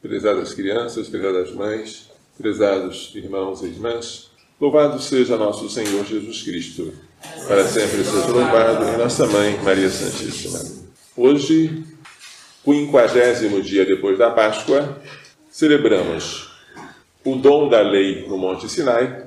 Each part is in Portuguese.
prezadas crianças, prezadas mães, prezados irmãos e irmãs, louvado seja nosso Senhor Jesus Cristo. Para sempre seja louvado e nossa mãe, Maria Santíssima. Hoje, quinquagésimo dia depois da Páscoa, celebramos o dom da lei no Monte Sinai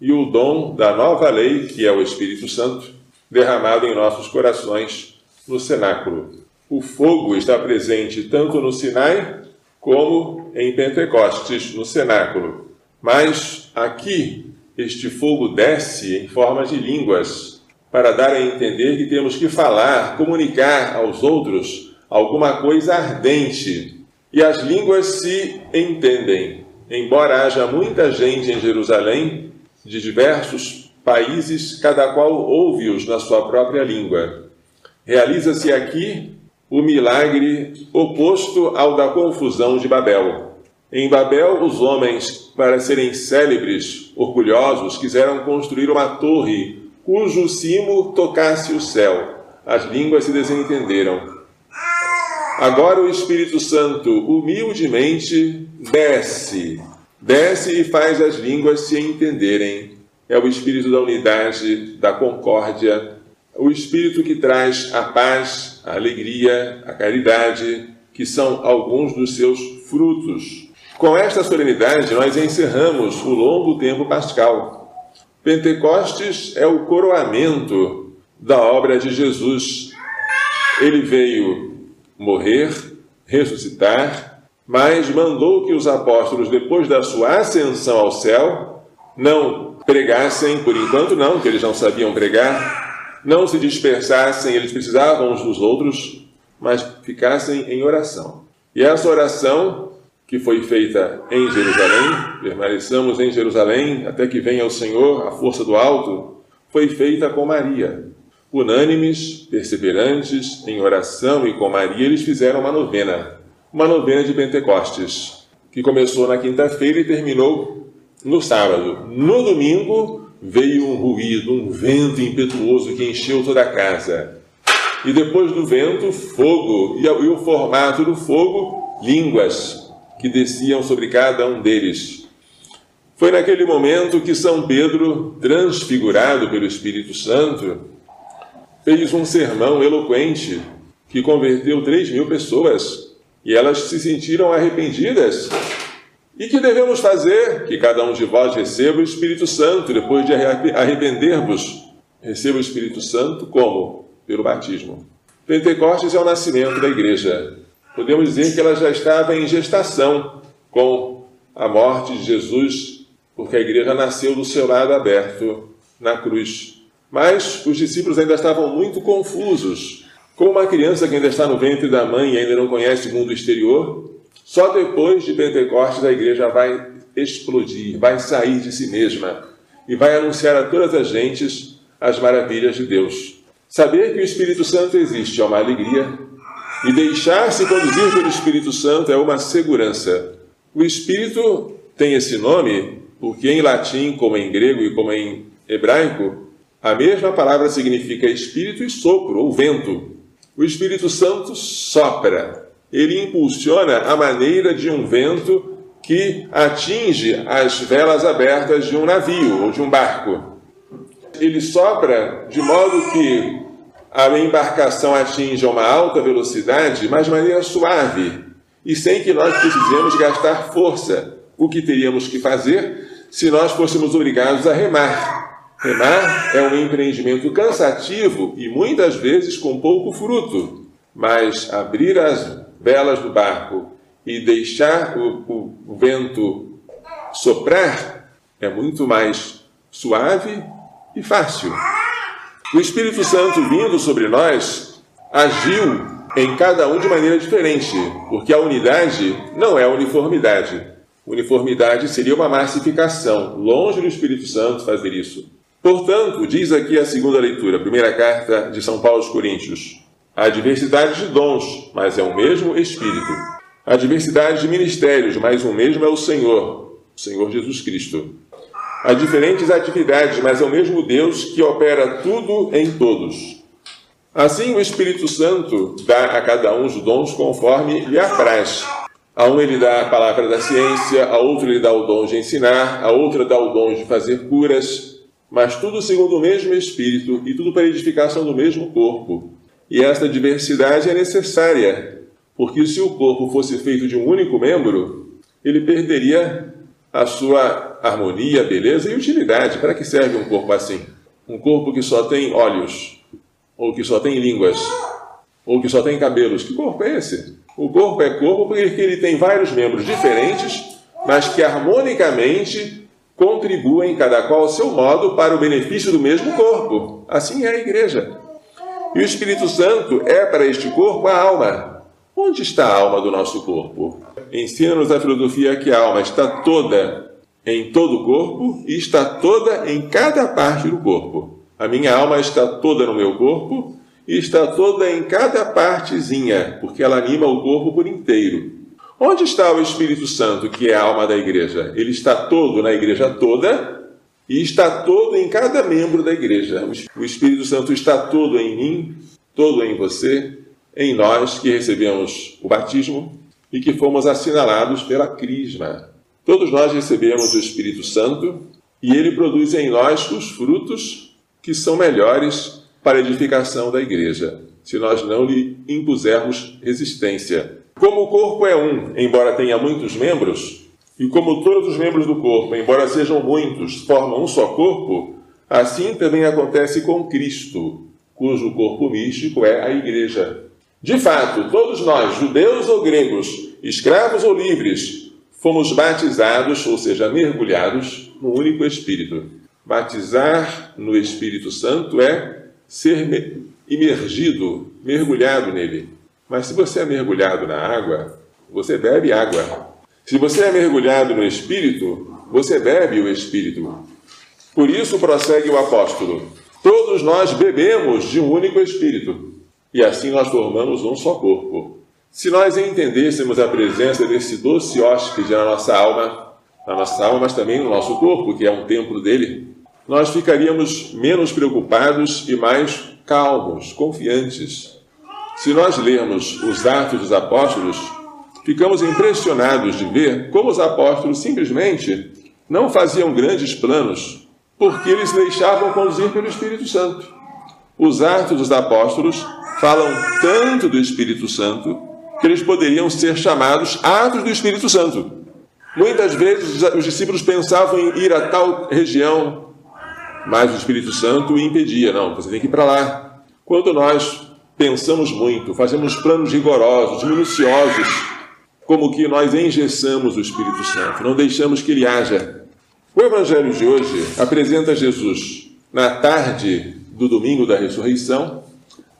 e o dom da nova lei, que é o Espírito Santo, derramado em nossos corações no cenáculo. O fogo está presente tanto no Sinai como em Pentecostes, no cenáculo. Mas aqui este fogo desce em forma de línguas, para dar a entender que temos que falar, comunicar aos outros alguma coisa ardente. E as línguas se entendem. Embora haja muita gente em Jerusalém, de diversos países, cada qual ouve-os na sua própria língua. Realiza-se aqui o milagre oposto ao da confusão de Babel. Em Babel, os homens, para serem célebres, orgulhosos, quiseram construir uma torre cujo cimo tocasse o céu. As línguas se desentenderam. Agora o Espírito Santo humildemente desce, desce e faz as línguas se entenderem. É o Espírito da unidade, da concórdia, o Espírito que traz a paz, a alegria, a caridade, que são alguns dos seus frutos. Com esta solenidade, nós encerramos o longo tempo pascal. Pentecostes é o coroamento da obra de Jesus. Ele veio morrer, ressuscitar, mas mandou que os apóstolos, depois da sua ascensão ao céu, não pregassem, por enquanto não, que eles não sabiam pregar, não se dispersassem, eles precisavam uns dos outros, mas ficassem em oração. E essa oração, que foi feita em Jerusalém, permaneçamos em Jerusalém até que venha o Senhor, a força do alto, foi feita com Maria. Unânimes, perseverantes, em oração e com Maria, eles fizeram uma novena, uma novena de Pentecostes, que começou na quinta-feira e terminou no sábado. No domingo, veio um ruído, um vento impetuoso que encheu toda a casa. E depois do vento, fogo, e o formato do fogo, línguas que desciam sobre cada um deles. Foi naquele momento que São Pedro, transfigurado pelo Espírito Santo, fez um sermão eloquente que converteu três mil pessoas e elas se sentiram arrependidas e que devemos fazer? Que cada um de vós receba o Espírito Santo, depois de arrepender-vos. Receba o Espírito Santo como? Pelo batismo. Pentecostes é o nascimento da igreja. Podemos dizer que ela já estava em gestação com a morte de Jesus, porque a igreja nasceu do seu lado aberto na cruz. Mas os discípulos ainda estavam muito confusos. Como uma criança que ainda está no ventre da mãe e ainda não conhece o mundo exterior, só depois de Pentecostes a igreja vai explodir, vai sair de si mesma e vai anunciar a todas as gentes as maravilhas de Deus. Saber que o Espírito Santo existe é uma alegria e deixar-se conduzir pelo Espírito Santo é uma segurança. O Espírito tem esse nome porque em latim, como em grego e como em hebraico, a mesma palavra significa espírito e sopro ou vento. O Espírito Santo sopra, ele impulsiona a maneira de um vento que atinge as velas abertas de um navio ou de um barco. Ele sopra de modo que a embarcação atinja uma alta velocidade, mas de maneira suave e sem que nós precisemos gastar força, o que teríamos que fazer se nós fôssemos obrigados a remar. Remar é um empreendimento cansativo e muitas vezes com pouco fruto, mas abrir as velas do barco e deixar o, o, o vento soprar é muito mais suave e fácil. O Espírito Santo vindo sobre nós agiu em cada um de maneira diferente, porque a unidade não é uniformidade. Uniformidade seria uma massificação, longe do Espírito Santo fazer isso. Portanto, diz aqui a segunda leitura, a primeira carta de São Paulo aos Coríntios: Há diversidade de dons, mas é o mesmo Espírito. Há diversidade de ministérios, mas o mesmo é o Senhor, o Senhor Jesus Cristo. Há diferentes atividades, mas é o mesmo Deus que opera tudo em todos. Assim, o Espírito Santo dá a cada um os dons conforme lhe apraz. A uma ele dá a palavra da ciência, a outra ele dá o dom de ensinar, a outra dá o dom de fazer curas, mas tudo segundo o mesmo Espírito e tudo para edificação do mesmo corpo. E esta diversidade é necessária, porque se o corpo fosse feito de um único membro, ele perderia a sua harmonia, beleza e utilidade. Para que serve um corpo assim? Um corpo que só tem olhos, ou que só tem línguas, ou que só tem cabelos. Que corpo é esse? O corpo é corpo porque ele tem vários membros diferentes, mas que harmonicamente contribuem, cada qual ao seu modo, para o benefício do mesmo corpo. Assim é a igreja. E o Espírito Santo é para este corpo a alma. Onde está a alma do nosso corpo? Ensina-nos a filosofia que a alma está toda em todo o corpo e está toda em cada parte do corpo. A minha alma está toda no meu corpo e está toda em cada partezinha, porque ela anima o corpo por inteiro. Onde está o Espírito Santo, que é a alma da igreja? Ele está todo na igreja toda e está todo em cada membro da igreja. O Espírito Santo está todo em mim, todo em você, em nós que recebemos o batismo e que fomos assinalados pela Crisma. Todos nós recebemos o Espírito Santo e ele produz em nós os frutos que são melhores para a edificação da igreja, se nós não lhe impusermos resistência. Como o corpo é um, embora tenha muitos membros, e como todos os membros do corpo, embora sejam muitos, formam um só corpo, assim também acontece com Cristo, cujo corpo místico é a igreja. De fato, todos nós, judeus ou gregos, escravos ou livres, fomos batizados, ou seja, mergulhados no único Espírito. Batizar no Espírito Santo é ser imergido, mergulhado nele. Mas se você é mergulhado na água, você bebe água. Se você é mergulhado no Espírito, você bebe o Espírito. Por isso prossegue o apóstolo: todos nós bebemos de um único Espírito, e assim nós formamos um só corpo. Se nós entendêssemos a presença desse doce hóspede na nossa alma, na nossa alma, mas também no nosso corpo, que é um templo dele, nós ficaríamos menos preocupados e mais calmos, confiantes. Se nós lermos os Atos dos Apóstolos, ficamos impressionados de ver como os apóstolos simplesmente não faziam grandes planos, porque eles deixavam conduzir pelo Espírito Santo. Os Atos dos Apóstolos falam tanto do Espírito Santo que eles poderiam ser chamados Atos do Espírito Santo. Muitas vezes os discípulos pensavam em ir a tal região, mas o Espírito Santo impedia. Não, você tem que ir para lá. Quando nós pensamos muito, fazemos planos rigorosos, minuciosos, como que nós engessamos o Espírito Santo, não deixamos que ele haja. O Evangelho de hoje apresenta Jesus na tarde do domingo da ressurreição,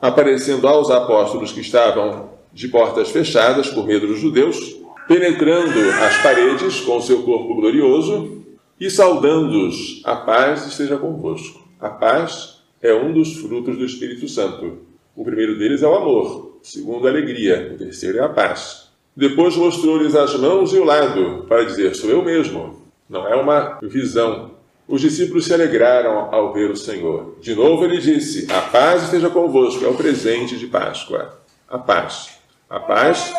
aparecendo aos apóstolos que estavam de portas fechadas por medo dos judeus, penetrando as paredes com seu corpo glorioso e saudando-os, a paz esteja convosco. A paz é um dos frutos do Espírito Santo. O primeiro deles é o amor, o segundo a alegria, o terceiro é a paz. Depois mostrou-lhes as mãos e o lado, para dizer: Sou eu mesmo. Não é uma visão. Os discípulos se alegraram ao ver o Senhor. De novo ele disse: A paz esteja convosco. É o presente de Páscoa. A paz. A paz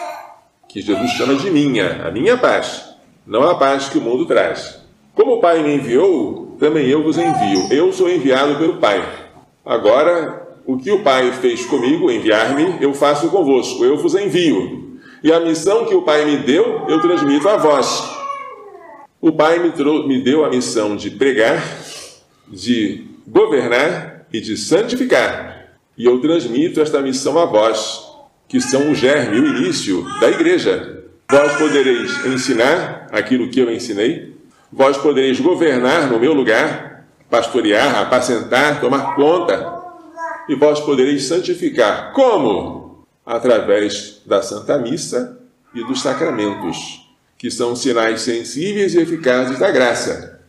que Jesus chama de minha, a minha paz. Não a paz que o mundo traz. Como o Pai me enviou, também eu vos envio. Eu sou enviado pelo Pai. Agora, o que o Pai fez comigo, enviar-me, eu faço convosco. Eu vos envio. E a missão que o Pai me deu, eu transmito a vós. O Pai me, me deu a missão de pregar, de governar e de santificar. E eu transmito esta missão a vós, que são o germe, o início da igreja. Vós podereis ensinar aquilo que eu ensinei, Vós podereis governar no meu lugar, pastorear, apacentar, tomar conta, e vós podereis santificar. Como? Através da Santa Missa e dos sacramentos, que são sinais sensíveis e eficazes da graça.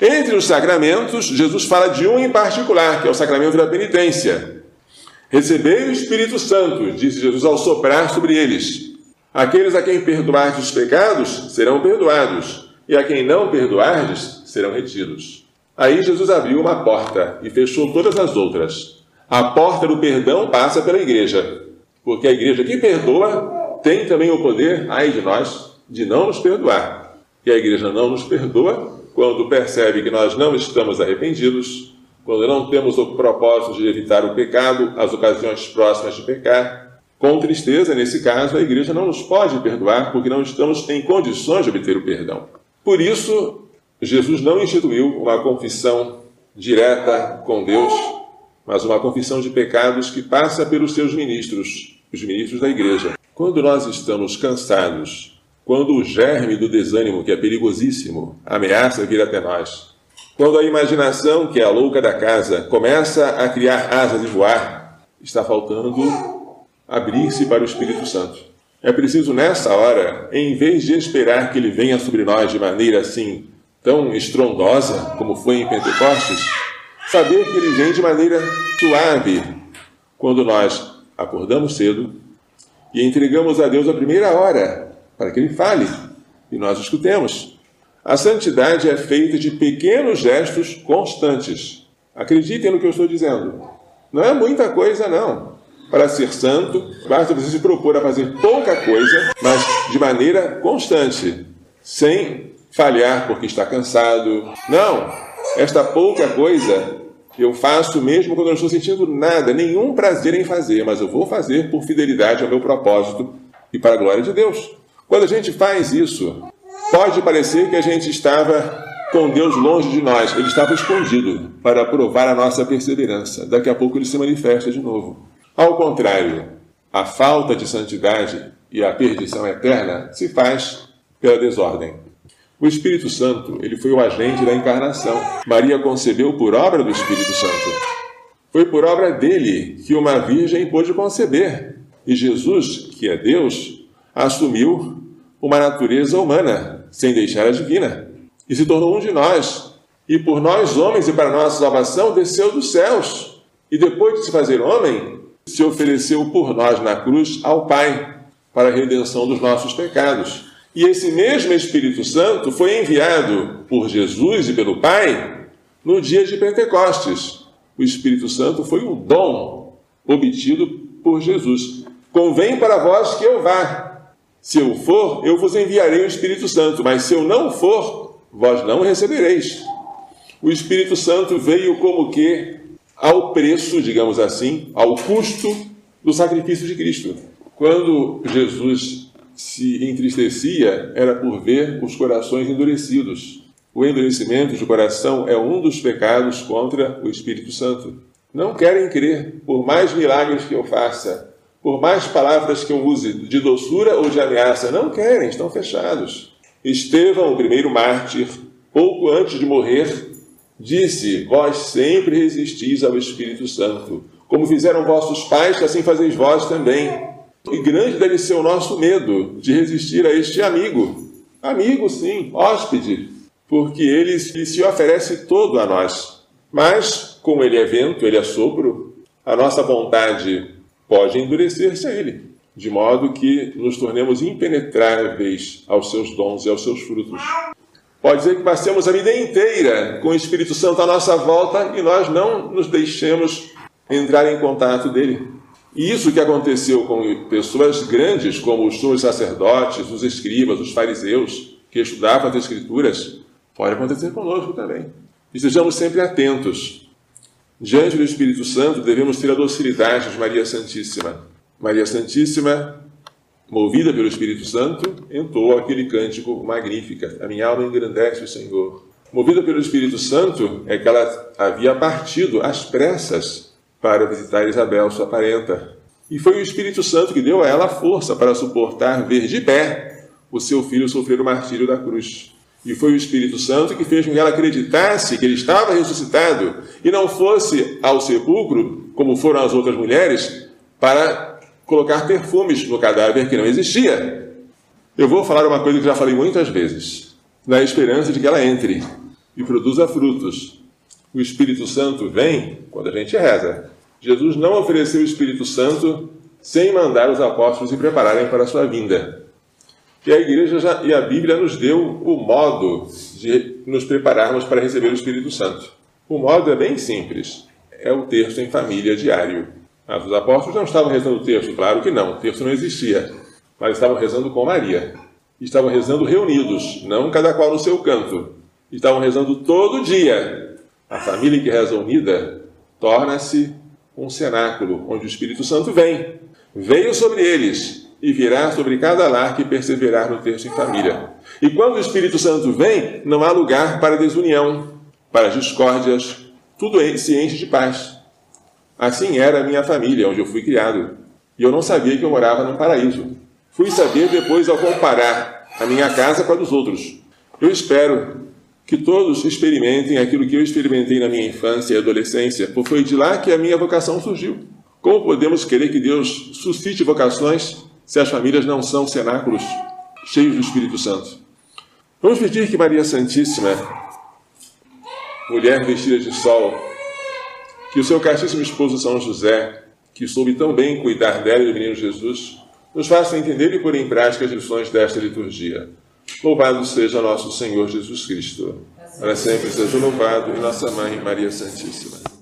Entre os sacramentos, Jesus fala de um em particular, que é o sacramento da penitência. Recebei o Espírito Santo, disse Jesus ao soprar sobre eles. Aqueles a quem perdoardes os pecados serão perdoados e a quem não perdoardes serão retidos. Aí Jesus abriu uma porta e fechou todas as outras. A porta do perdão passa pela igreja, porque a igreja que perdoa tem também o poder, ai de nós, de não nos perdoar. E a igreja não nos perdoa quando percebe que nós não estamos arrependidos, quando não temos o propósito de evitar o pecado, as ocasiões próximas de pecar. Com tristeza, nesse caso, a igreja não nos pode perdoar porque não estamos em condições de obter o perdão. Por isso, Jesus não instituiu uma confissão direta com Deus, mas uma confissão de pecados que passa pelos seus ministros, os ministros da igreja. Quando nós estamos cansados, quando o germe do desânimo, que é perigosíssimo, ameaça vir até nós, quando a imaginação, que é a louca da casa, começa a criar asas e voar, está faltando abrir-se para o Espírito Santo. É preciso, nessa hora, em vez de esperar que ele venha sobre nós de maneira assim tão estrondosa como foi em Pentecostes, saber que ele vem de maneira suave quando nós acordamos cedo, e entregamos a Deus a primeira hora, para que Ele fale e nós escutemos. A santidade é feita de pequenos gestos constantes. Acreditem no que eu estou dizendo. Não é muita coisa, não. Para ser santo, basta você se propor a fazer pouca coisa, mas de maneira constante, sem falhar porque está cansado. Não! Esta pouca coisa eu faço mesmo quando eu não estou sentindo nada, nenhum prazer em fazer, mas eu vou fazer por fidelidade ao meu propósito e para a glória de Deus. Quando a gente faz isso, pode parecer que a gente estava com Deus longe de nós, ele estava escondido para provar a nossa perseverança. Daqui a pouco ele se manifesta de novo. Ao contrário, a falta de santidade e a perdição eterna se faz pela desordem. O Espírito Santo, ele foi o agente da encarnação. Maria concebeu por obra do Espírito Santo. Foi por obra dele que uma virgem pôde conceber. E Jesus, que é Deus, assumiu uma natureza humana, sem deixar a divina, e se tornou um de nós. E por nós, homens, e para nossa salvação, desceu dos céus. E depois de se fazer homem, se ofereceu por nós na cruz ao Pai, para a redenção dos nossos pecados. E esse mesmo Espírito Santo foi enviado por Jesus e pelo Pai no dia de Pentecostes. O Espírito Santo foi um dom obtido por Jesus. Convém para vós que eu vá. Se eu for, eu vos enviarei o Espírito Santo, mas se eu não for, vós não recebereis. O Espírito Santo veio como que ao preço, digamos assim, ao custo do sacrifício de Cristo. Quando Jesus se entristecia era por ver os corações endurecidos. O endurecimento de coração é um dos pecados contra o Espírito Santo. Não querem crer, por mais milagres que eu faça, por mais palavras que eu use de doçura ou de ameaça, não querem, estão fechados. Estevão, o primeiro mártir, pouco antes de morrer, disse: Vós sempre resistis ao Espírito Santo. Como fizeram vossos pais, assim fazeis vós também. E grande deve ser o nosso medo de resistir a este amigo. Amigo, sim, hóspede, porque ele se oferece todo a nós. Mas, como ele é vento, ele é sopro, a nossa vontade pode endurecer-se a ele, de modo que nos tornemos impenetráveis aos seus dons e aos seus frutos. Pode ser que passemos a vida inteira com o Espírito Santo à nossa volta e nós não nos deixemos entrar em contato dele. E isso que aconteceu com pessoas grandes, como os sumos sacerdotes, os escribas, os fariseus, que estudavam as Escrituras, pode acontecer conosco também. E sejamos sempre atentos. Diante do Espírito Santo, devemos ter a docilidade de Maria Santíssima. Maria Santíssima, movida pelo Espírito Santo, entoou aquele cântico magnífica: A minha alma engrandece o Senhor. Movida pelo Espírito Santo, é que ela havia partido às pressas para visitar Isabel, sua parenta. E foi o Espírito Santo que deu a ela força para suportar ver de pé o seu filho sofrer o martírio da cruz. E foi o Espírito Santo que fez com que ela acreditasse que ele estava ressuscitado e não fosse ao sepulcro, como foram as outras mulheres, para colocar perfumes no cadáver que não existia. Eu vou falar uma coisa que já falei muitas vezes, na esperança de que ela entre e produza frutos, o Espírito Santo vem quando a gente reza. Jesus não ofereceu o Espírito Santo sem mandar os apóstolos se prepararem para a sua vinda. E a igreja já, e a Bíblia nos deu o modo de nos prepararmos para receber o Espírito Santo. O modo é bem simples. É o terço em família diário. Mas os apóstolos não estavam rezando o terço, claro que não, o terço não existia. Mas estavam rezando com Maria. estavam rezando reunidos, não cada qual no seu canto. Estavam rezando todo dia. A família que reza unida torna-se um cenáculo onde o Espírito Santo vem. Veio sobre eles e virá sobre cada lar que perseverar no texto em família. E quando o Espírito Santo vem, não há lugar para desunião, para discórdias, tudo se enche de paz. Assim era a minha família, onde eu fui criado. E eu não sabia que eu morava num paraíso. Fui saber depois ao comparar a minha casa com a dos outros. Eu espero que todos experimentem aquilo que eu experimentei na minha infância e adolescência, pois foi de lá que a minha vocação surgiu. Como podemos querer que Deus suscite vocações se as famílias não são cenáculos cheios do Espírito Santo? Vamos pedir que Maria Santíssima, mulher vestida de sol, que o seu castíssimo esposo São José, que soube tão bem cuidar dela e do menino Jesus, nos faça entender e pôr em prática as lições desta liturgia. Louvado seja nosso Senhor Jesus Cristo. Para sempre seja louvado e nossa Mãe Maria Santíssima.